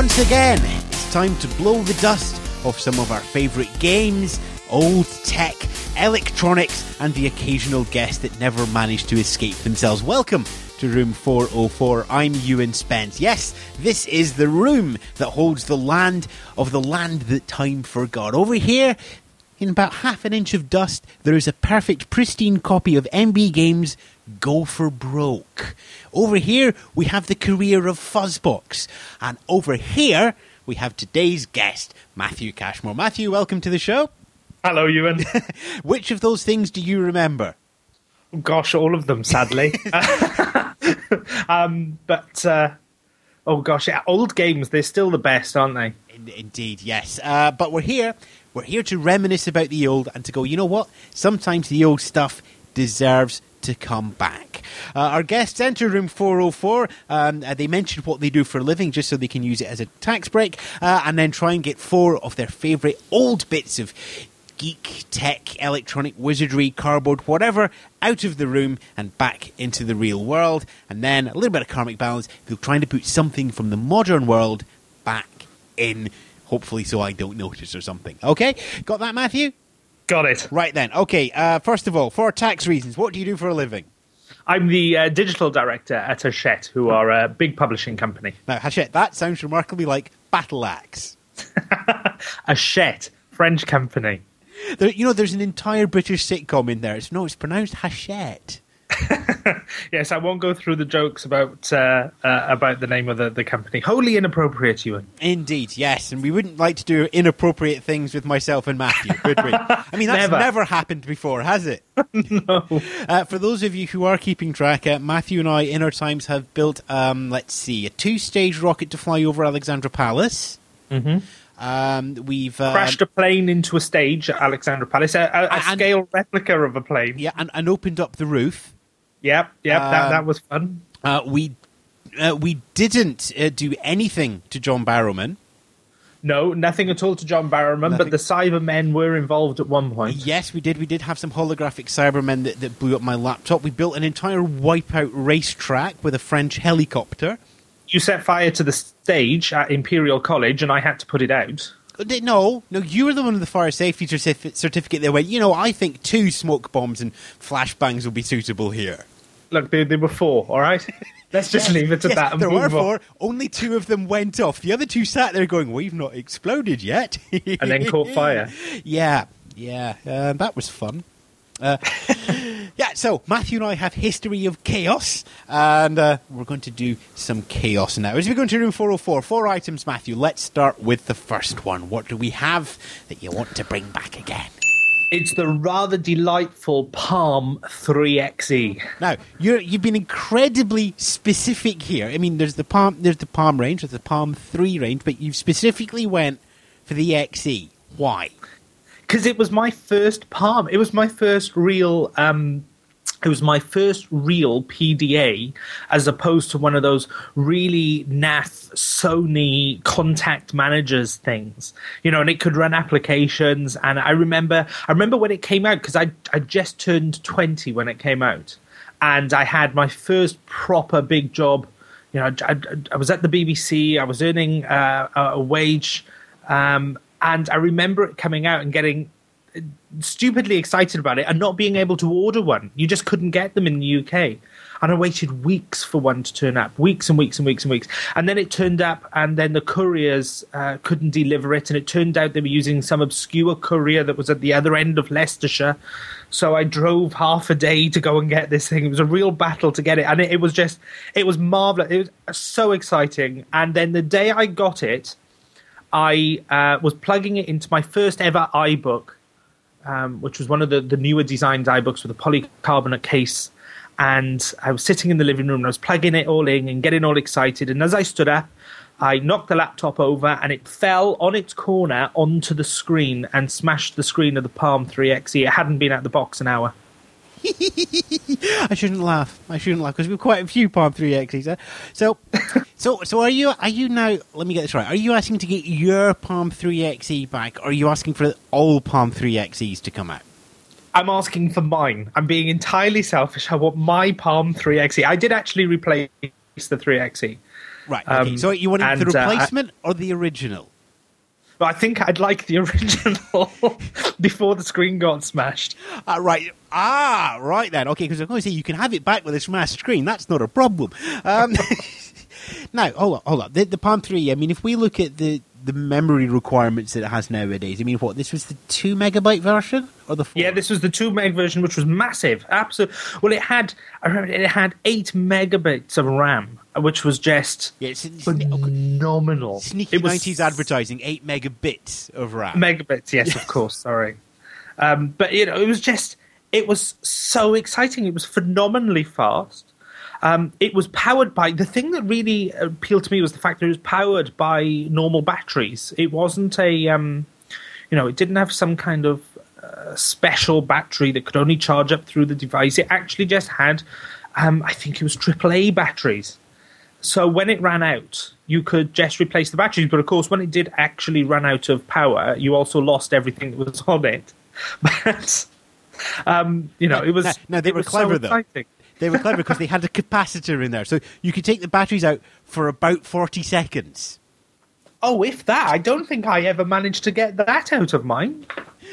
Once again, it's time to blow the dust off some of our favourite games, old tech, electronics, and the occasional guest that never managed to escape themselves. Welcome to room 404. I'm Ewan Spence. Yes, this is the room that holds the land of the land that time forgot. Over here, in about half an inch of dust, there is a perfect, pristine copy of MB Games Go for Broke. Over here, we have the career of Fuzzbox. And over here, we have today's guest, Matthew Cashmore. Matthew, welcome to the show. Hello, Ewan. Which of those things do you remember? gosh, all of them, sadly. um, but uh, oh gosh, yeah, old games, they're still the best, aren't they? In- indeed, yes. Uh, but we're here. We're here to reminisce about the old and to go, you know what? Sometimes the old stuff deserves to come back. Uh, our guests enter room 404. Um, uh, they mention what they do for a living just so they can use it as a tax break uh, and then try and get four of their favourite old bits of geek, tech, electronic wizardry, cardboard, whatever, out of the room and back into the real world. And then a little bit of karmic balance. They're trying to put something from the modern world back in, hopefully, so I don't notice or something. Okay? Got that, Matthew? Got it. Right then. Okay, uh, first of all, for tax reasons, what do you do for a living? I'm the uh, digital director at Hachette, who are a big publishing company. Now, Hachette, that sounds remarkably like Battle Axe. Hachette, French company. There, you know, there's an entire British sitcom in there. It's no, it's pronounced Hachette. Yes, I won't go through the jokes about uh, uh, about the name of the, the company. Wholly inappropriate, Ewan. Indeed, yes, and we wouldn't like to do inappropriate things with myself and Matthew, would we? I mean, that's never, Never. happened before, has it? no. Uh, for those of you who are keeping track, uh, Matthew and I, in our times, have built, um, let's see, a two-stage rocket to fly over Alexandra Palace. Mm-hmm. Um, we've uh, Crashed a plane into a stage at Alexandra Palace, a, a, a And- scale replica of a plane. yeah, and, and opened up the roof. Yep, yep, that, Um, that was fun. Uh, we uh, we didn't uh, do anything to John Barrowman. No, nothing at all to John Barrowman, Nothing. but the Cybermen were involved at one point. Yes, we did. We did have some holographic Cybermen that, that blew up my laptop. We built an entire wipeout racetrack with a French helicopter. You set fire to the stage at Imperial College, and I had to put it out. Di- No, no, you were the one with the fire safety certif- certificate that went, you know, I think two smoke bombs and flashbangs will be suitable here. Look, there, there were four, all right? Let's just leave it at Yes, that and there were move on. four. Only two of them went off. The other two sat there going, we've not exploded yet. And then caught fire. Yeah, yeah, uh, that was fun. Uh, yeah, so Matthew and I have history of chaos, and uh, we're going to do some chaos now. As we go into room 404, four items, Matthew. Let's start with the first one. What do we have that you want to bring back again? It's the rather delightful Palm 3XE. Now you're you've been incredibly specific here. I mean, there's the palm, there's the palm range, there's the palm three range, but you've specifically went for the XE. Why? Because it was my first Palm. It was my first real. Um, it was my first real PDA, as opposed to one of those really naff Sony contact managers things, you know. And it could run applications. And I remember, I remember when it came out because I I just turned twenty when it came out, and I had my first proper big job. You know, I, I, I was at the BBC. I was earning uh, a wage, um, and I remember it coming out and getting stupidly excited about it and not being able to order one. You just couldn't get them in the UK. And I waited weeks for one to turn up, weeks and weeks and weeks and weeks. And then it turned up, and then the couriers uh, couldn't deliver it. And it turned out they were using some obscure courier that was at the other end of Leicestershire. So I drove half a day to go and get this thing. It was a real battle to get it. And it, it was just, it was marvelous. It was so exciting. And then the day I got it, I uh, was plugging it into my first ever iBook um, which was one of the, the newer designed iBooks with a polycarbonate case. And I was sitting in the living room and I was plugging it all in and getting all excited. And as I stood up, I knocked the laptop over and it fell on its corner onto the screen and smashed the screen of the Palm 3XE. It hadn't been out of the box an hour. I shouldn't laugh. I shouldn't laugh because we've quite a few Palm 3 X's. Huh? So, so, so are you? Are you now? Let me get this right. Are you asking to get your Palm 3 XE back, or are you asking for all Palm 3 XEs to come out? I'm asking for mine. I'm being entirely selfish. I want my Palm 3XE. I did actually replace the 3XE. Right. Okay. Um, so you wanted and, the uh, I- replacement or the original? But I think I'd like the original before the screen got smashed. Ah, right. Ah, right then. Okay, because I was going to say you can have it back with a smashed screen. That's not a problem. Um, now, hold on, hold on. The, the Palm 3, I mean, if we look at the, the memory requirements that it has nowadays, I mean, what, this was the 2 megabyte version or the 4? Yeah, this was the two meg version, which was massive. Absolutely. Well, it had I remember it had eight megabits of RAM, which was just Yeah, it's, it's phenomenal. sneaky it was 90s advertising, 8 megabits of RAM. megabits. Yes, of course. Sorry, um, but you know, it was just it was so exciting. It was phenomenally fast. Um, it was powered by the thing that really appealed to me was the fact that it was powered by normal batteries. It wasn't a um, you know, it didn't have some kind of uh, special battery that could only charge up through the device. It actually just had, um, I think it was AAA batteries. So when it ran out, you could just replace the batteries. But of course, when it did actually run out of power, you also lost everything that was on it. But um, you know, it was. no, now, they were was so clever, though. exciting. They were clever because they had a capacitor in there. So you could take the batteries out for about 40 seconds. Oh, if that, I don't think I ever managed to get that out of mine.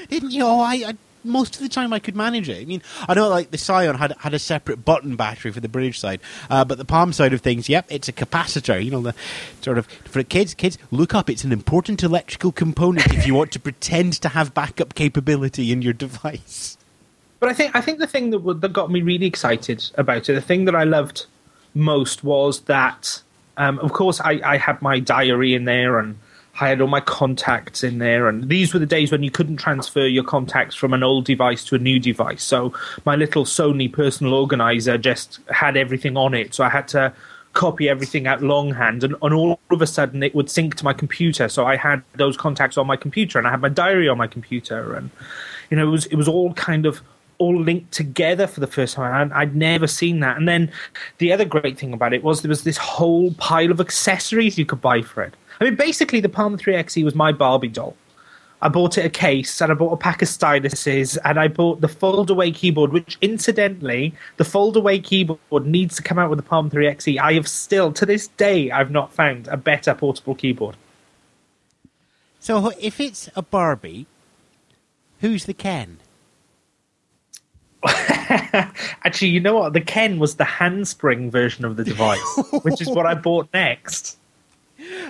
Didn't you? Oh, I, I most of the time I could manage it. I mean, I know like the Psion had had a separate button battery for the British side, uh, but the Palm side of things, yep, it's a capacitor. You know, the sort of for kids. Kids, look up. It's an important electrical component if you want to pretend to have backup capability in your device. But I think I think the thing that that got me really excited about it, the thing that I loved most was that, um, of course, I, I had my diary in there and I had all my contacts in there, and these were the days when you couldn't transfer your contacts from an old device to a new device. So my little Sony personal organizer just had everything on it, so I had to copy everything out longhand, and, and all of a sudden it would sync to my computer. So I had those contacts on my computer, and I had my diary on my computer, and you know it was it was all kind of all linked together for the first time. I'd, I'd never seen that. And then the other great thing about it was there was this whole pile of accessories you could buy for it. I mean, basically, the Palm 3 XE was my Barbie doll. I bought it a case and I bought a pack of styluses and I bought the fold away keyboard, which incidentally, the fold away keyboard needs to come out with the Palm 3 XE. I have still, to this day, I've not found a better portable keyboard. So if it's a Barbie, who's the Ken? Actually, you know what? The Ken was the handspring version of the device, which is what I bought next.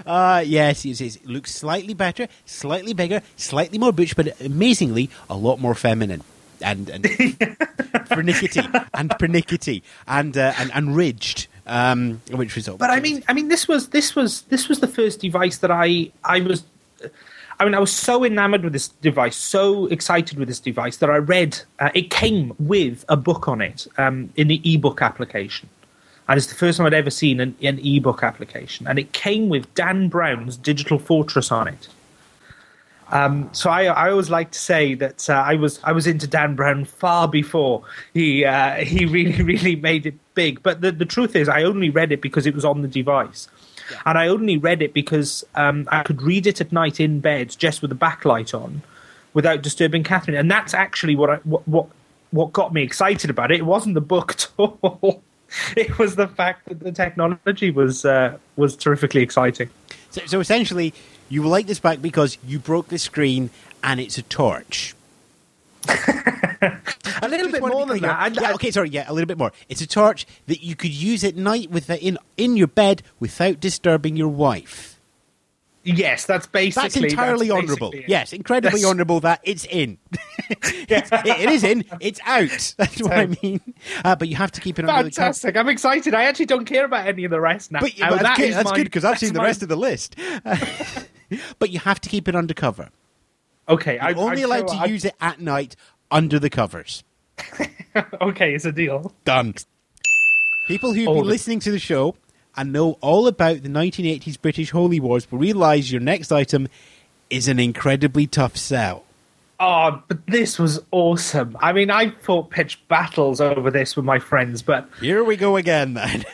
Uh, yes, it looks slightly better, slightly bigger, slightly more butch, but amazingly a lot more feminine. And, and pernickety and pernickety and, uh, and and ridged, um, which was. But I mean, I mean, this was this was this was the first device that I I was. I mean, I was so enamored with this device, so excited with this device that I read. Uh, it came with a book on it um, in the ebook application, and it's the first time I'd ever seen an, an ebook application, and it came with Dan Brown's Digital Fortress on it. Um, so I, I always like to say that uh, I was I was into Dan Brown far before he uh, he really really made it big. But the the truth is, I only read it because it was on the device, and I only read it because um, I could read it at night in bed just with the backlight on, without disturbing Catherine. And that's actually what I what what, what got me excited about it. It wasn't the book at all. It was the fact that the technology was uh, was terrifically exciting. So, so essentially, you like this back because you broke the screen and it's a torch. A little bit more than that. Yeah, okay, sorry, yeah, a little bit more. It's a torch that you could use at night with in in your bed without disturbing your wife. Yes, that's basically That's entirely that's honourable. basically. Yes, incredibly That's- honourable that it's in. It's- it- it is in. It's out. That's what I mean. Uh, but you have to keep it under the cover. Fantastic! I'm excited. I actually don't care about any of the rest now. But Now, but that's that good. That's my- good because I've seen the my- rest of the list. but you have to keep it undercover. Okay, I, You're only I, allowed to I, use it at night under the covers. Okay, it's a deal. Done. People who've All been it. listening to the show and know all about the 1980s British Holy Wars will realise your next item is an incredibly tough sell. Oh, but this was awesome. I mean, I fought pitch battles over this with my friends, but Here we go again, then.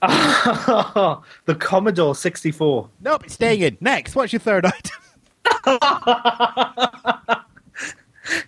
the Commodore 64. nope, it's staying in. Next, what's your third item?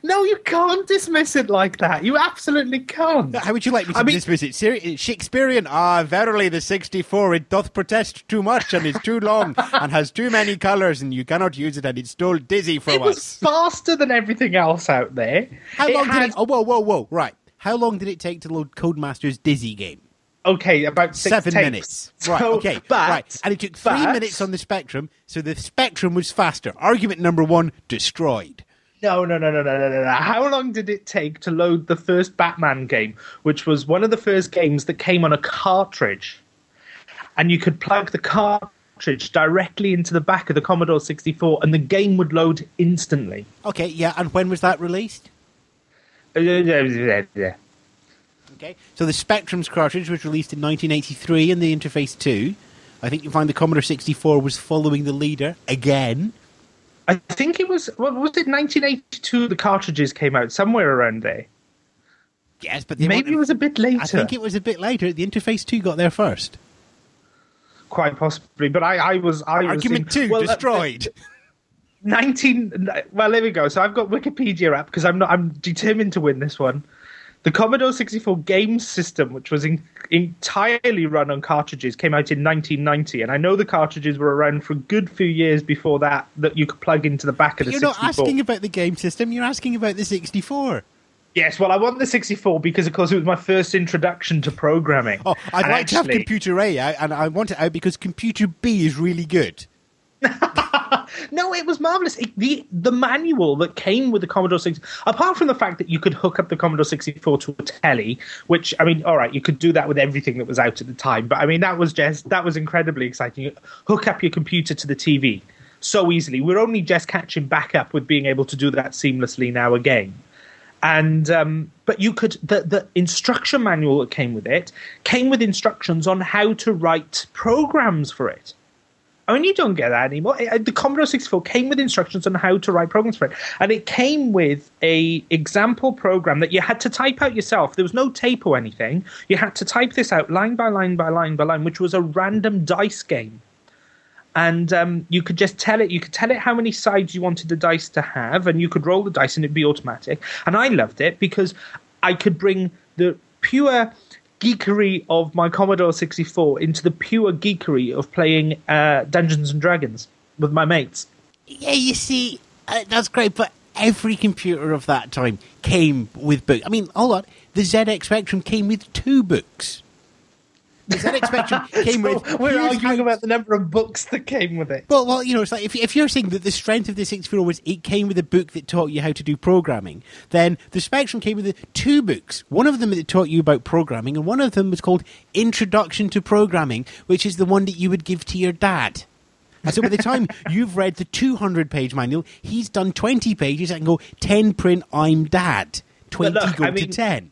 No, you can't dismiss it like that. You absolutely can't. How would you like me to I mean- dismiss it? Seri- Shakespearean? Ah, verily, the 64, it doth protest too much and is too long and has too many colours and you cannot use it and it's still dizzy from It was us. faster than everything else out there. How It long did it? Oh, whoa, whoa, whoa! Right. How long did it take to load Codemaster's Dizzy game? Okay, about six Seven tapes. minutes. Right. So, okay. but, right. And it took three but- minutes on the Spectrum, so the Spectrum was faster. Argument number one destroyed. No, no, no, no, no, no, no. How long did it take to load the first Batman game, which was one of the first games that came on a cartridge? And you could plug the cartridge directly into the back of the Commodore 64 and the game would load instantly. Okay. Yeah. And when was that released? Uh, yeah. Okay. So the Spectrum's cartridge was released in 1983 in the Interface 2. I think you find the Commodore 64 was following the leader again. I think it was, what was it, 1982 the cartridges came out, somewhere around there. Yes, but Maybe it was a bit later. I think it was a bit later. The Interface 2 got there first. Quite possibly, but I, I was, I Argument was. two in- well, uh, destroyed. 19 well there we go so i've got wikipedia up because i'm not i'm determined to win this one the commodore 64 game system which was in, entirely run on cartridges came out in 1990 and i know the cartridges were around for a good few years before that that you could plug into the back of the You're 64 not asking about the game system. You're asking about the 64. yes well i want the 64 because of course it was my first introduction to programming Oh, I'd And like to have Computer A out, and I want it out because Computer B is really good. No, it was marvelous. It, the the manual that came with the Commodore 64, apart from the fact that you could hook up the Commodore 64 to a telly, which I mean, all right, you could do that with everything that was out at the time, but I mean that was just that was incredibly exciting. Hook up your computer to the TV so easily. We're only just catching back up with being able to do that seamlessly now again. And um, but you could the the instruction manual that came with it came with instructions on how to write programs for it. Mean, you don't get that anymore. Uh, The Commodore 64 came with instructions on how to write programs for it, and it came with a example program that you had to type out yourself. There was no tape or anything. You had to type this out line by line by line by line, which was a random dice game. And um, you could just tell it. You could tell it how many sides you wanted the dice to have, and you could roll the dice, and it'd be automatic. And I loved it because I could bring the pure geekery of my Commodore 64 into the pure geekery of playing uh, Dungeons and Dragons with my mates. Yeah, you see, uh, that's great, but every computer of that time came with books. I mean, hold on, the ZX Spectrum came with two books. The ZX Spectrum came So with. we're arguing about the number of books that came with it. Well, well, you know, it's like if, if you're saying that the strength of the 64 was it came with a book that taught you how to do programming, then the Spectrum came with the two books. One of them that taught you about programming, and one of them was called Introduction to Programming, which is the one that you would give to your dad. And so by the time you've read the 200 page manual, he's done 20 pages and go 10 print I'm dad, 20 look, go I to mean- 10.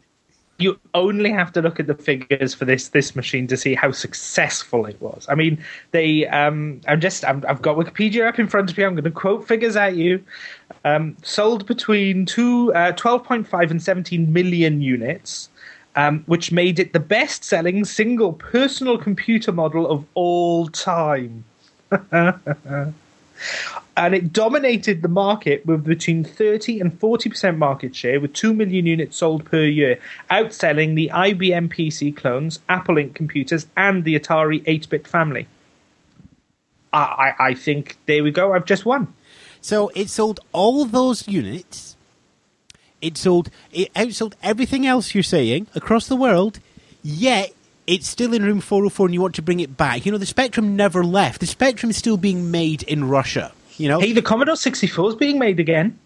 You only have to look at the figures for this this machine to see how successful it was. I mean, they. Um, I'm just. I'm, I've got Wikipedia up in front of me. I'm going to quote figures at you. Um, sold between two, uh, 12.5 and 17 million units, um, which made it the best-selling single personal computer model of all time. and it dominated the market with between 30 and 40% market share with 2 million units sold per year outselling the IBM PC clones Apple Inc computers and the Atari 8-bit family I, I, I think there we go I've just won So it sold all those units. It sold it outsold everything else you're saying across the world. Yet it's still in room 404, and you want to bring it back. You know the Spectrum never left. The Spectrum is still being made in Russia. You know, hey the Commodore 64 is being made again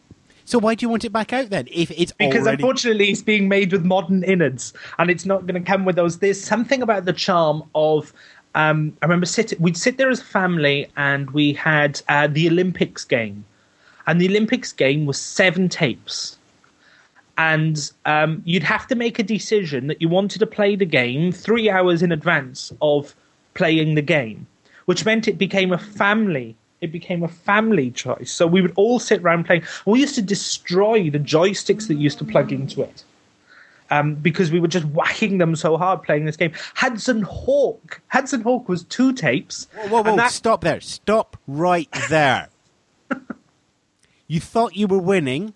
so why do you want it back out then? If it's because already unfortunately it's being made with modern innards and it's not going to come with those there's something about the charm of um, i remember sit, we'd sit there as a family and we had uh, the olympics game and the olympics game was seven tapes and um, you'd have to make a decision that you wanted to play the game three hours in advance of playing the game which meant it became a family it became a family choice so we would all sit around playing we used to destroy the joysticks that used to plug into it um, because we were just whacking them so hard playing this game hudson hawk hudson hawk was two tapes Whoa, whoa, whoa! that- Stop there! Stop right there! you thought you were winning,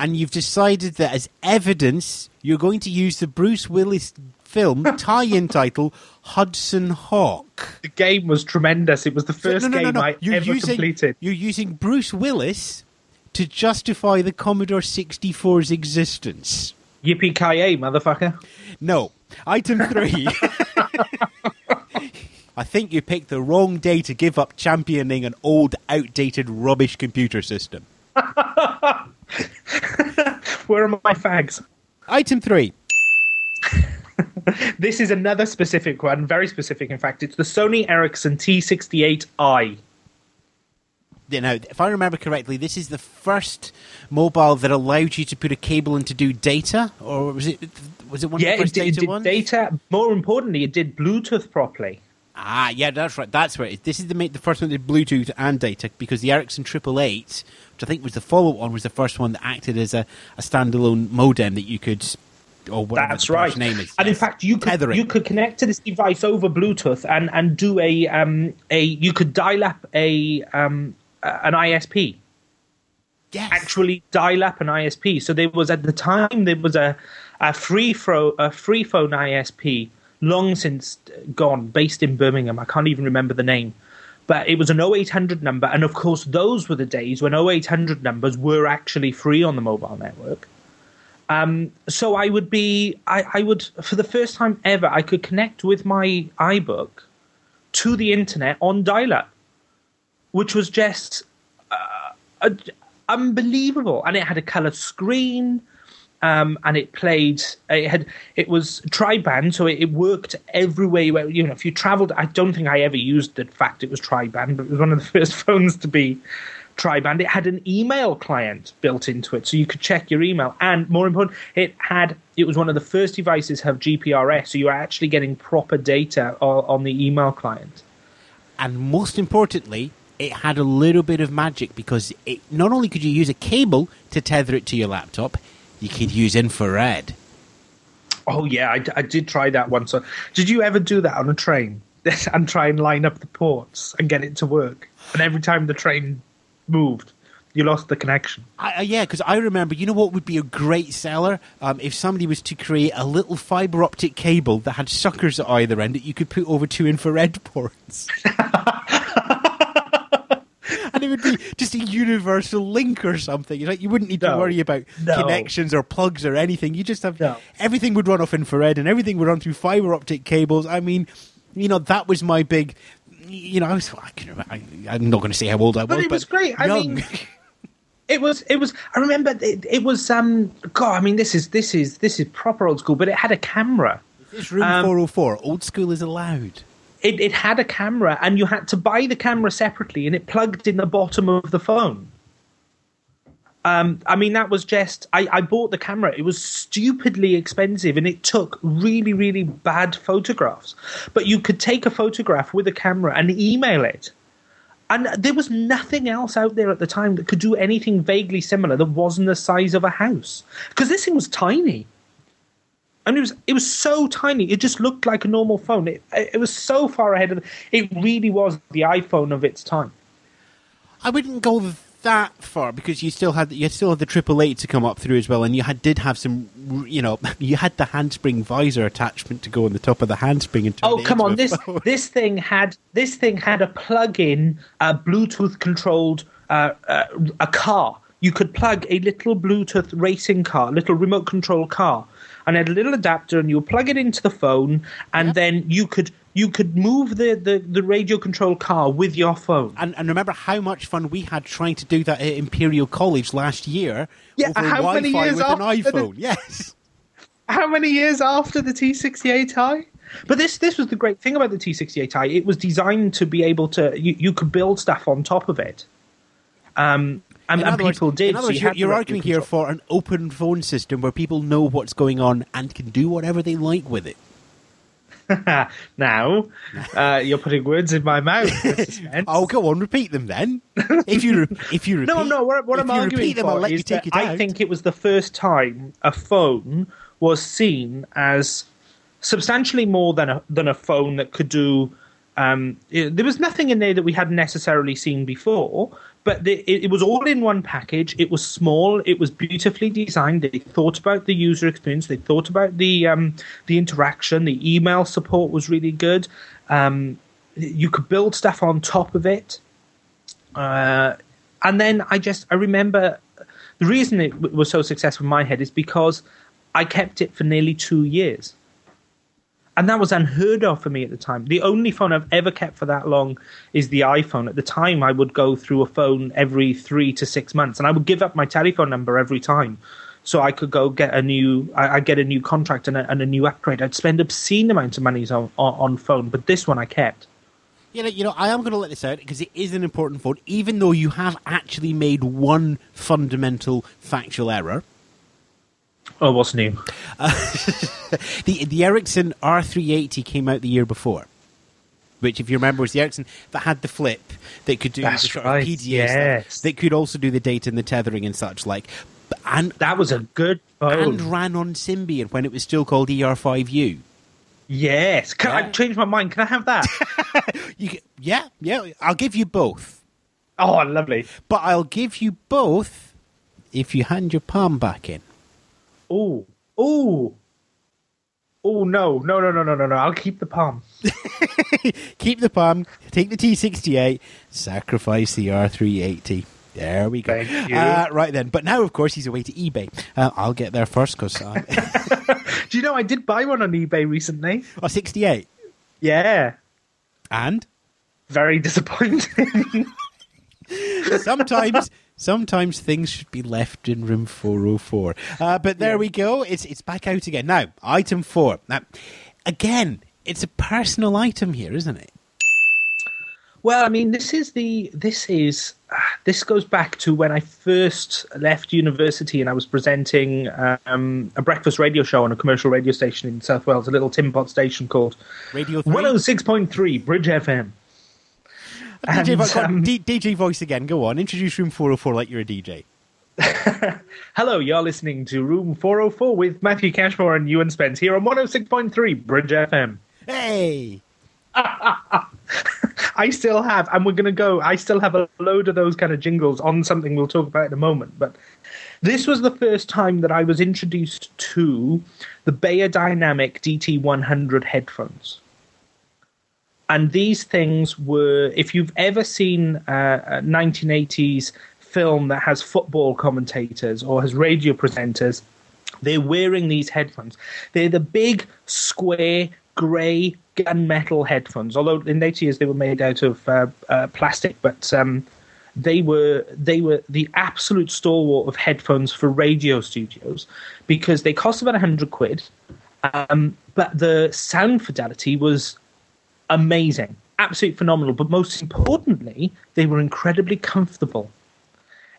and you've decided that as evidence, you're going to use the Bruce Willis film tie-in title Hudson Hawk. The game was tremendous. It was the first no, no, no, game no. I You're ever using, completed. You're using Bruce Willis to justify the Commodore 64's existence. Yippee ki motherfucker! No. Item three. I think you picked the wrong day to give up championing an old, outdated, rubbish computer system. Where are my fags? Item three. This is another specific one, very specific. In fact, it's the Sony Ericsson T68i. You know, if I remember correctly, this is the first mobile that allowed you to put a cable in to do data, or was it? Was it one Yeah, of the it first did, it data did ones? data. More importantly, it did Bluetooth properly. Ah, yeah, that's right. That's right. This is the the first one that did Bluetooth and data because the Ericsson Triple Eight, which I think was the follow-on, was the first one that acted as a, a standalone modem that you could, or whatever That's the right. name is. And in fact, you could Tethering. you could connect to this device over Bluetooth and and do a um a you could dial up a um an ISP. yes. Actually, dial up an ISP. So there was at the time there was a a free fro a free phone ISP long since gone, based in Birmingham. I can't even remember the name. But it was an 0800 number, and of course, those were the days when 0800 numbers were actually free on the mobile network. Um, so I would be, I, I would, for the first time ever, I could connect with my iBook to the internet on dial-up, which was just uh, uh, unbelievable. And it had a colored screen, um, and it played. It had, it was tri-band, so it, it worked everywhere. You, went. you know, if you travelled, I don't think I ever used the fact it was tri-band, but it was one of the first phones to be tri-band. It had an email client built into it, so you could check your email. And more important, it had it was one of the first devices to have GPRS, so you were actually getting proper data on, on the email client. and most importantly, it had a little bit of magic because it not only could you use a cable to tether it to your laptop, you could use infrared. Oh yeah, I, I did try that once. So, did you ever do that on a train and try and line up the ports and get it to work? And every time the train moved, you lost the connection. I, uh, yeah, because I remember, you know what would be a great seller? Um, if somebody was to create a little fiber optic cable that had suckers at either end that you could put over two infrared ports. and it would be just a universal link or something. It's like you wouldn't need to worry about No. connections or plugs or anything. You just have No. everything would run off infrared and everything would run through fiber optic cables. I mean, you know, that was my big. You know, I was. I can, I, I'm not going to say how old I was, But it was great. I young. mean, It was. It was. I remember. It, it was. Um. God. I mean, this is. This is. This is proper old school. But it had a camera. It's room Um, 404. Old school is allowed. It, it had a camera, and you had to buy the camera separately, and it plugged in the bottom of the phone. Um, I mean, that was just. I, I bought the camera. It was stupidly expensive, and it took really, really bad photographs. But you could take a photograph with a camera and email it. And there was nothing else out there at the time that could do anything vaguely similar that wasn't the size of a house. Because this thing was tiny. I mean, it was it was so tiny. It just looked like a normal phone. It it was so far ahead of. It really was the iPhone of its time. I wouldn't go that far because you still had you still had the triple eight to come up through as well, and you had did have some, you know, you had the handspring visor attachment to go on the top of the handspring and turn Oh come on! This phone. this thing had this thing had a plug-in, uh, Bluetooth controlled uh, uh, a car. You could plug a little Bluetooth racing car, little remote control car, and had a little adapter, and you would plug it into the phone, and then you could you could move the, the, the radio control car with your phone. And, and remember how much fun we had trying to do that at Imperial College last year Yeah, over how Wi-Fi many years with an after the- iPhone. Yes. how many years after the T68i? But this this was the great thing about the T68i. It was designed to be able to you, you could build stuff on top of it. Um, and, and other words- people did. In other so words, you you're, you're arguing here control. for an open phone system where people know what's going on and can do whatever they like with it. now uh, you're putting words in my mouth. Oh, go on, repeat them then. If you re- if you repeat, no, no. What, what I'm arguing them, for I'll let is you take that it I out. think it was the first time a phone was seen as substantially more than a than a phone that could do Um, it, there was nothing in there that we hadn't necessarily seen before, but the, it, it, was all in one package. It was small. It was beautifully designed. They thought about the user experience. They thought about the um, the interaction. The email support was really good. Um, you could build stuff on top of it. Uh, and then I just I remember the reason it w- was so successful in my head is because I kept it for nearly two years. And that was unheard of for me at the time. The only phone I've ever kept for that long is the iPhone. At the time, I would go through a phone every three to six months, and I would give up my telephone number every time, so I could go get a new. I, I get a new contract and a, and a, new upgrade. I'd spend obscene amounts of money on, on, on phone, but this one I kept. You know, you know, I am going to let this out because it is an important phone, even though you have actually made one fundamental factual error. Oh, what's new? Uh, the the Ericsson R380 came out the year before, which, if you remember, was the Ericsson that had the flip that could do That's the sort right, of PDA yes. stuff, that could also do the data and the tethering and such like. And that was a good phone. And ran on Symbian when it was still called ER5U. Yes. Can yeah. I change my mind? Can I have that? you, yeah, yeah. I'll give you both. Oh, lovely. But I'll give you both if you hand your palm back in. Oh, oh, oh! No, no, no, no, no, no, no! I'll keep the palm. keep the palm. Take the T sixty eight. Sacrifice the R three eighty. There we go. Uh, right then, but now of course he's away to eBay. Uh, I'll get there first because. Do you know I did buy one on eBay recently? Oh, 68? Yeah. And? Very disappointing. sometimes sometimes things should be left in room 404 uh, but there yeah. we go. It's it's back out again. Now item 4 now again it's a personal item here isn't it? Well, I mean, this is the this is uh, this goes back to when I first left university and I was presenting um, a breakfast radio show on a commercial radio station in South Wales, a little tin pot station called Radio One Hundred oh Six Point Three Bridge FM. DJ, voice, um, D- DJ voice again. Go on. Introduce Room 404 like you're a DJ. Hello, you're listening to Room 404 with Matthew Cashmore and Ewan Spence here on 106.3 Bridge FM. Hey! I still have, and we're going to go, I still have a load of those kind of jingles on something we'll talk about in a moment. But this was the first time that I was introduced to the Beyerdynamic DT100 headphones and these things were if you've ever seen uh, a 1980s film that has football commentators or has radio presenters they're wearing these headphones. They're the big square grey gunmetal headphones. Although in later years they were made out of uh, uh, plastic but um, they were they were the absolute stalwart of headphones for radio studios because they cost about 100 quid um, but the sound fidelity was amazing, absolutely phenomenal. But most importantly, they were incredibly comfortable.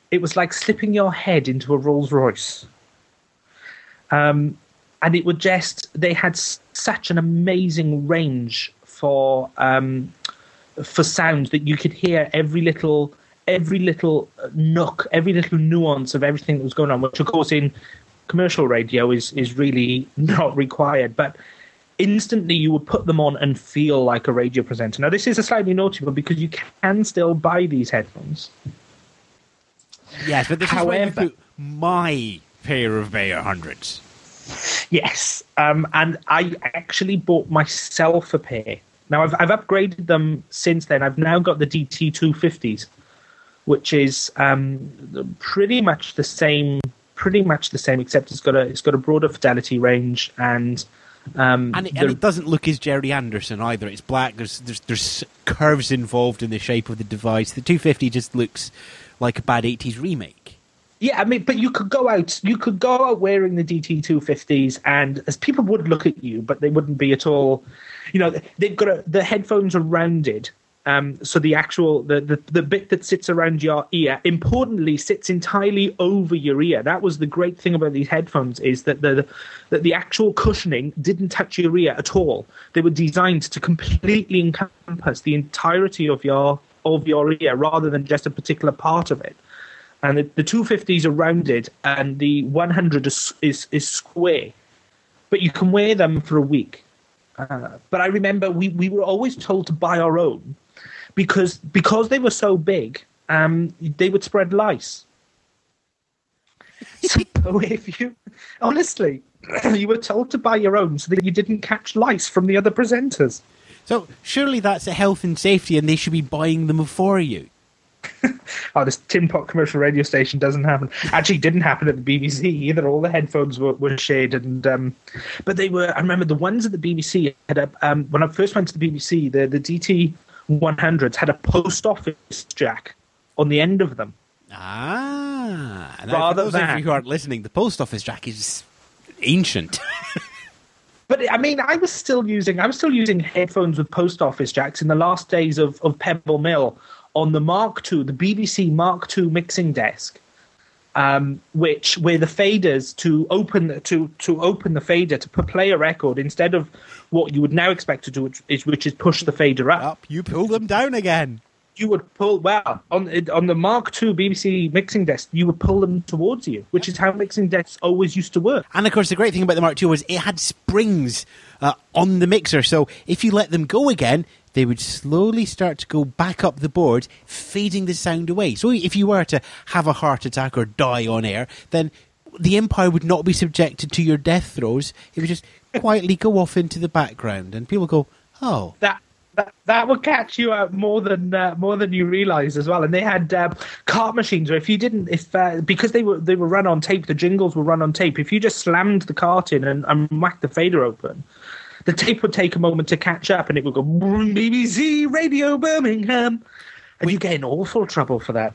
It was like slipping your head into a Rolls Royce. Um, and it would just, they had such an amazing range for um, for sound that you could hear every little every little nook, every little nuance of everything that was going on, which of course in commercial radio is is really not required. But instantly you would put them on and feel like a radio presenter. Now, this is a slightly naughty one because you can still buy these headphones. Yes, but this However, is where you put my pair of Beyer hundreds. Yes, um, and I actually bought myself a pair. Now I've I've upgraded them since then. I've now got the DT two fifties, which is um, pretty much the same. Pretty much the same, except it's got a it's got a broader fidelity range and um, and, it, and, it, doesn't look as Gerry Anderson either. It's black. There's, there's there's curves involved in the shape of the device. The 250 just looks like a bad 80s remake. Yeah, I mean, but you could go out. You could go out wearing the DT 250s, and as people would look at you, but they wouldn't be at all. You know, they've got a, the headphones are rounded, um, so the actual the, the the bit that sits around your ear, importantly, sits entirely over your ear. That was the great thing about these headphones is that the that the actual cushioning didn't touch your ear at all. They were designed to completely encompass the entirety of your of your ear rather than just a particular part of it. And the, the 250s are rounded, and the 100 is, is is square, but you can wear them for a week Uh, but I remember we, we were always told to buy our own because because they were so big, um, they would spread lice. so if you honestly, you were told to buy your own so that you didn't catch lice from the other presenters. So surely that's a health and safety, and they should be buying them for you. oh, this tin pot commercial radio station doesn't happen. Actually, didn't happen at the BBC either. All the headphones were, were shared, and um, but they were. I remember the ones at the BBC had a. Um, when I first went to the BBC, the the DT 100s had a post office jack on the end of them. Ah, rather for those than, of you who aren't listening, the post office jack is ancient. But I mean, I was still using I was still using headphones with post office jacks in the last days of, of Pebble Mill on the Mark II, the BBC Mark II mixing desk, um, which where the faders to open to to open the fader to play a record instead of what you would now expect to do, which is, which is push the fader up. up. You pull them down again you would pull well on on the Mark II BBC mixing desk. You would pull them towards you, which is how mixing desks always used to work. And of course, the great thing about the Mark II was it had springs uh, on the mixer, so if you let them go again, they would slowly start to go back up the board, fading the sound away. So if you were to have a heart attack or die on air, then the Empire would not be subjected to your death throes. It would just quietly go off into the background, and people go, "Oh, that that, that would catch you out more than uh, more than you realize as well. And they had uh, cart machines where if you didn't, if uh, because they were they were run on tape, the jingles were run on tape. If you just slammed the cart in and, and whacked the fader open, the tape would take a moment to catch up, and it would go BBC Radio Birmingham, and we, you get in awful trouble for that.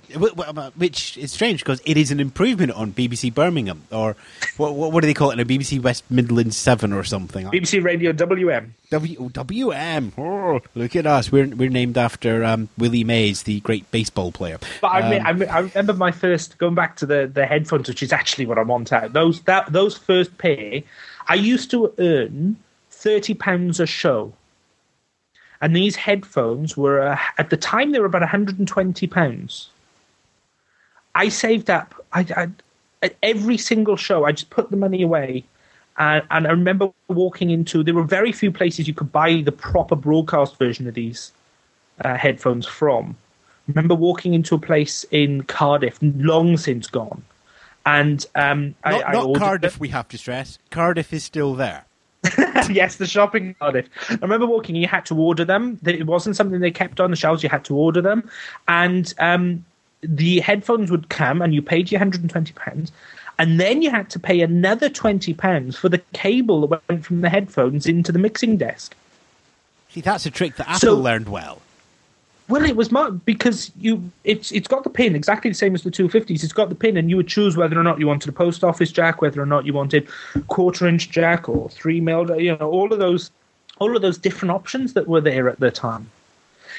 Which is strange because it is an improvement on BBC Birmingham, or what, what, do they call it? In a BBC West Midlands 7 or something? BBC Radio WM. W, WM. Oh, look at us. We're, we're named after um, Willie Mays, the great baseball player. But I, mean, um, I, remember my first, going back to the, the headphones, which is actually what I want out. Those, that, those first pair, I used to earn £30 a show and these headphones were uh, at the time they were about 120 pounds. I saved up. I, I, at every single show, I just put the money away, and, and I remember walking into. There were very few places you could buy the proper broadcast version of these uh, headphones from. I remember walking into a place in Cardiff, long since gone, and um, not, I, not Cardiff. We have to stress Cardiff is still there. yes, the shopping Cardiff. I remember walking. You had to order them. It wasn't something they kept on the shelves. You had to order them, and um, the headphones would come, and you paid your hundred and twenty pounds, and then you had to pay another twenty pounds for the cable that went from the headphones into the mixing desk. See, that's a trick that Apple so, learned well. Well, it was because you it's it's got the pin exactly the same as the 250s. It's got the pin, and you would choose whether or not you wanted a post office jack, whether or not you wanted quarter inch jack or three mil. You know, all of those all of those different options that were there at the time.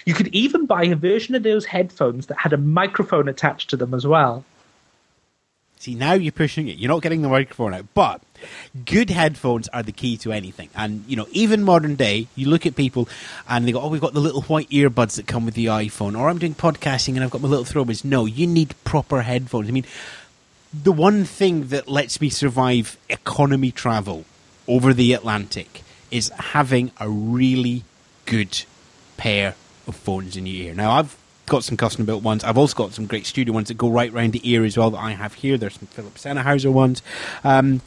You could even buy a version of those headphones that had a microphone attached to them as well. See, now you're pushing it. You're not getting the microphone out, but good headphones are the key to anything. And, you know, even modern day, you look at people and they go, oh, we've got the little white earbuds that come with the iPhone, or I'm doing podcasting and I've got my little throwers. No, you need proper headphones. I mean, the one thing that lets me survive economy travel over the Atlantic is having a really good pair of phones in your ear. Now, I've got some custom built ones. I've also got some great studio ones that go right round the ear as well that I have here. There's some Philips Sennheiser ones. Um,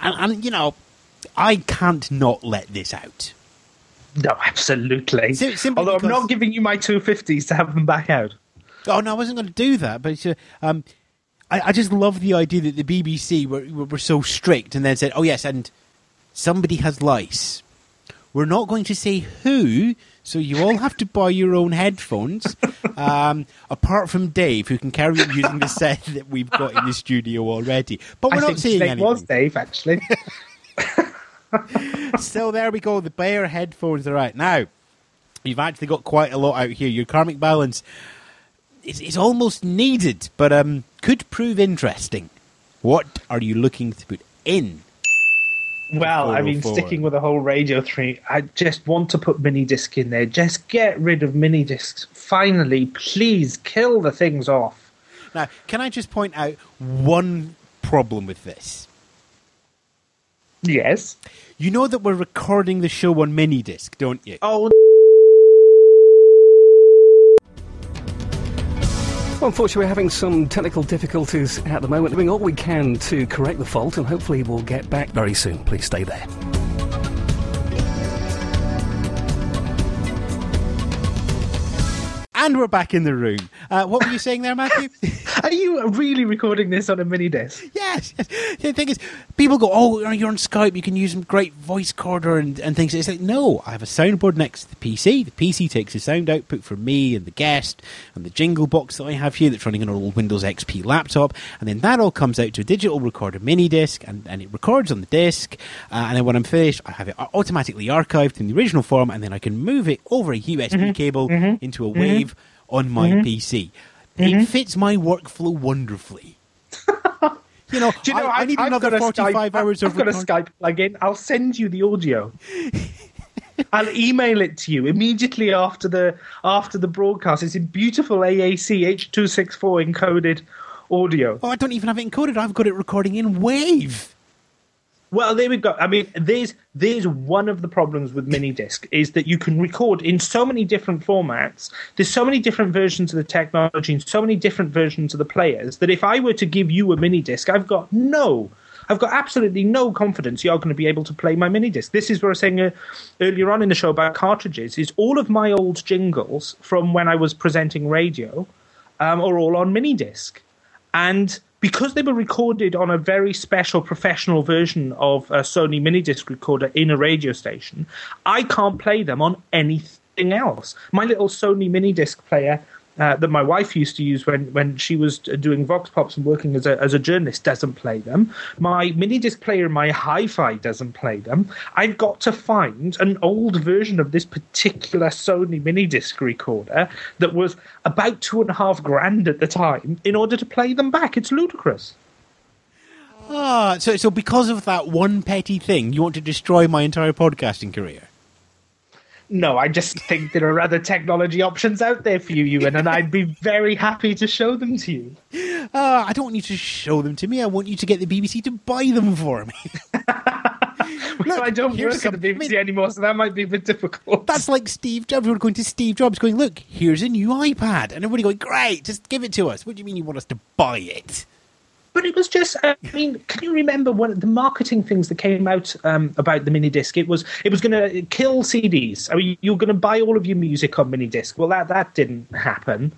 and, and, you know, I can't not let this out. No, absolutely. Although I'm not giving you my 250s to have them back out. Oh, no, I wasn't going to do that. But uh, um, I, I, just love the idea that the BBC were, were so strict and then said, oh, yes, and somebody has lice. We're not going to say who, so you all have to buy your own headphones. Um, apart from Dave, who can carry on using the set that we've got in the studio already. But we're I not saying anything. was Dave, actually. so there we go. The Beyer headphones are out now. You've actually got quite a lot out here. Your karmic balance is, is almost needed, but um, could prove interesting. What are you looking to put in well, I mean, sticking with the whole radio 3, I just want to put mini disc in there. Just get rid of mini discs. Finally, please kill the things off. Now, can I just point out one problem with this? Yes. You know that we're recording the show on mini disc, don't you? Oh, Unfortunately, we're having some technical difficulties at the moment. Doing all we can to correct the fault, and hopefully, we'll get back very soon. Please stay there. And we're back in the room. Uh, what were you saying there, Matthew? are you really recording this on a mini disc? yes, yes. The thing is, people go, "Oh, you're on Skype. You can use some great voice recorder and, and things." It's like, no, I have a soundboard next to the PC. The PC takes the sound output for me and the guest and the jingle box that I have here that's running on an old Windows XP laptop, and then that all comes out to a digital recorder mini disc, and, and it records on the disc. Uh, and then when I'm finished, I have it automatically archived in the original form, and then I can move it over a USB Mm-hmm. cable into a wave on my PC. Mm-hmm. It fits my workflow wonderfully. You know, Do you know, I, I need I've another 45 Skype, hours I've of got a Skype plug-in. I'll send you the audio. I'll email it to you immediately after the after the broadcast. It's in beautiful AAC H264 encoded audio. Oh, I don't even have it encoded. I've got it recording in Wave. Well, there we go. I mean, there's there's one of the problems with mini disc is that you can record in so many different formats. There's so many different versions of the technology and so many different versions of the players that if I were to give you a mini disc, I've got no, I've got absolutely no confidence you're going to be able to play my mini disc. This is what I was saying uh, earlier on in the show about cartridges. Is all of my old jingles from when I was presenting radio um, are all on mini disc, and because they were recorded on a very special professional version of a Sony mini disc recorder in a radio station, I can't play them on anything else. My little Sony mini disc player. Uh, that my wife used to use when, when she was doing Vox Pops and working as a, as a journalist doesn't play them. My mini disc player in my hi fi doesn't play them. I've got to find an old version of this particular Sony mini disc recorder that was about two and a half grand at the time in order to play them back. It's ludicrous. Ah, so so because of that one petty thing, you want to destroy my entire podcasting career? No, I just think there are other technology options out there for you, Ewan, and I'd be very happy to show them to you. Ah, I don't want you to show them to me. I want you to get the BBC to buy them for me. Well, I don't work at the I BBC mean- anymore, so that might be a bit difficult. That's like Steve Jobs. We're going to Steve Jobs, going, "Look, here's a new iPad," and everybody going, "Great, just give it to us." What do you mean you want us to buy it? But it was just, I mean, can you remember one of the marketing things that came out um, about the mini disc? It was it was going to kill CDs. I mean, you were going to buy all of your music on mini disc. Well, that that didn't happen.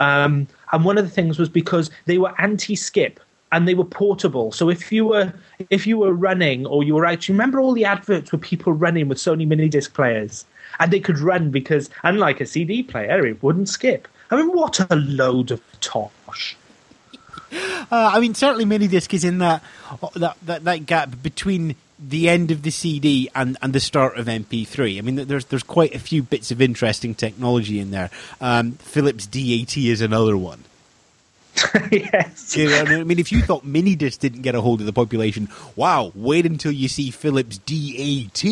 Um, and one of the things was because they were anti-skip and they were portable. So if you were if you were running or you were out, you remember all the adverts were people running with Sony mini disc players, and they could run because unlike a CD player, it wouldn't skip. I mean, what a load of tosh. Uh, I mean, certainly minidisc is in that that that, that gap between the end of the CD and, and the start of MP3. I mean, there's there's quite a few bits of interesting technology in there. Um, Philips DAT is another one. yes. You know, I mean, if you thought minidisc didn't get a hold of the population, wow, wait until you see Philips DAT.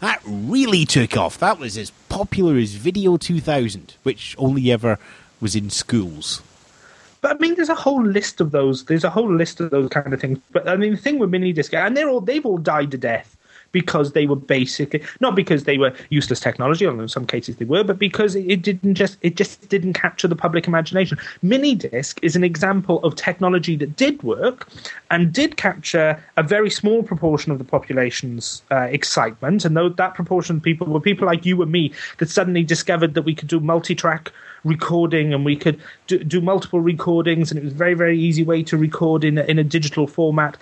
That really took off. That was as popular as Video 2000, which only ever was in schools. But I mean, there's a whole list of those. There's a whole list of those kind of things. But I mean, the thing with mini disc, and they're all they've all died to death because they were basically not because they were useless technology, although in some cases they were, but because it, didn't just it just didn't capture the public imagination. Mini disc is an example of technology that did work and did capture a very small proportion of the population's uh, excitement, and that proportion of people were people like you and me that suddenly discovered that we could do multi-track recording and we could do, do multiple recordings and it was a very very easy way to record in in a digital format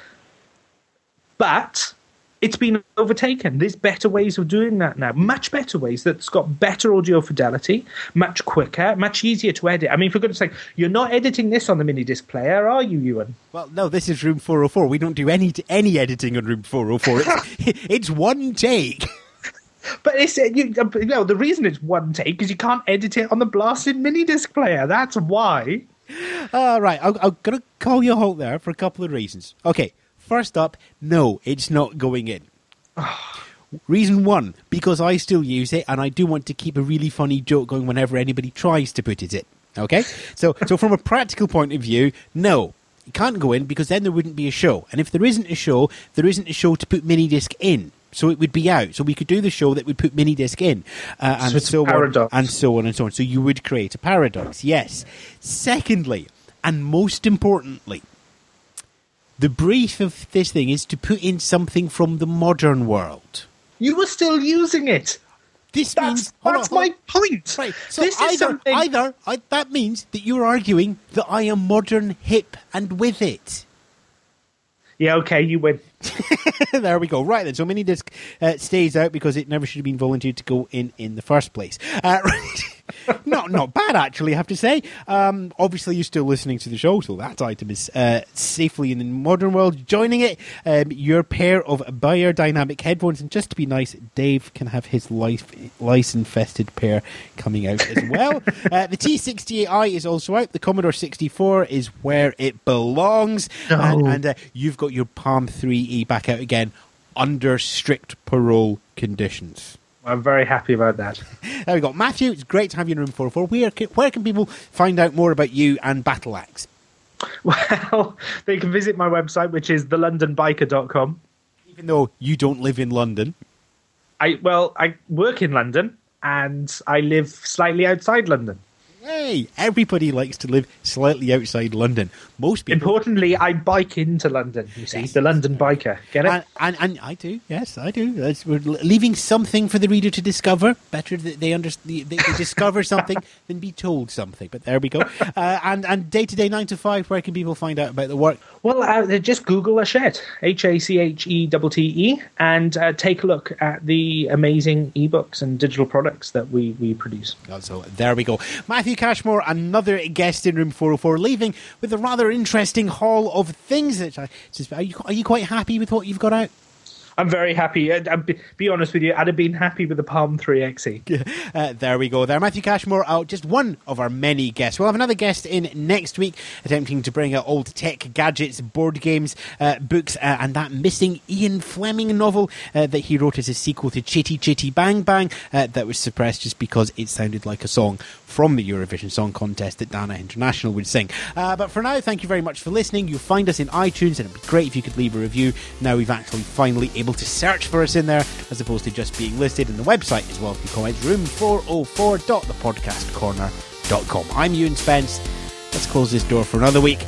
but it's been overtaken there's better ways of doing that now much better ways that's got better audio fidelity much quicker much easier to edit i mean for goodness sake you're not editing this on the mini disc player are you ewan Well, no, this is Room 404. We don't do any any editing on Room 404. It's, it's one take. but it's you, you know the reason it's one take is you can't edit it on the blasted mini disc player that's why All right, I'm, I'm going to call you a halt there for a couple of reasons. Okay, first up, no, it's not going in. Reason one, because I still use it and I do want to keep a really funny joke going whenever anybody tries to put it in. Okay? So, so from a practical point of view, no, You can't go in because then there wouldn't be a show. And if there isn't a show, there isn't a show to put mini disc in. So it would be out. So we could do the show that would put mini disc in, uh, and So so on and so on and so on. So you would create a paradox. Yes. Secondly, and most importantly, the brief of this thing is to put in something from the modern world. You were still using it. This That's, means that's on. my point. Right. So this is either, something. either I, that means that you're arguing that I am modern, hip, and with it. Yeah, okay, you win. there we go. Right then. So mini disc uh, stays out because it never should have been volunteered to go in in the first place. Uh, right. not not bad actually. I have to say. Um, obviously, you're still listening to the show, so that item is uh, safely in the modern world. Joining it, um, your pair of Beyer Dynamic headphones, and just to be nice, Dave can have his life lice infested pair coming out as well. uh, the T68i is also out. The Commodore 64 is where it belongs, No. and, and uh, you've got your Palm 3e back out again under strict parole conditions. I'm very happy about that. There we go. Matthew, it's great to have you in room 404. Where can, where can people find out more about you and Battle Axe? Well, they can visit my website, which is thelondonbiker.com. Even though you don't live in London. I well, I work in London and I live slightly outside London. Hey, everybody likes to live slightly outside London. Most people. Importantly, I bike into London. You see, the London biker. Get it? And, and, and I do, yes, I do. That's, we're leaving something for the reader to discover. Better that they, under, they, they discover something than be told something. But there we go. Uh, and and day to day, nine to five, where can people find out about the work? Well, uh, just Google Hachette, H A C H E T T E, and uh, take a look at the amazing ebooks and digital products that we, we produce. Oh, So there we go. Matthew Cashmore, another guest in room 404, leaving with a rather interesting haul of things. I, are, you, are you quite happy with what you've got out? I'm very happy. Uh, I'll be, be honest with you, I'd have been happy with the Palm 3 XE. Uh, there we go. There, Matthew Cashmore out, just one of our many guests. We'll have another guest in next week, attempting to bring out old tech gadgets, board games, uh, books, uh, and that missing Ian Fleming novel uh, that he wrote as a sequel to Chitty Chitty Bang Bang uh, that was suppressed just because it sounded like a song from the Eurovision Song Contest that Dana International would sing. Uh, but for now, thank you very much for listening. You'll find us in iTunes, and it'd be great if you could leave a review. Now we've actually finally able to search for us in there, as opposed to just being listed in the website as well. If you comment room404.thepodcastcorner.com. I'm Ewan Spence. Let's close this door for another week.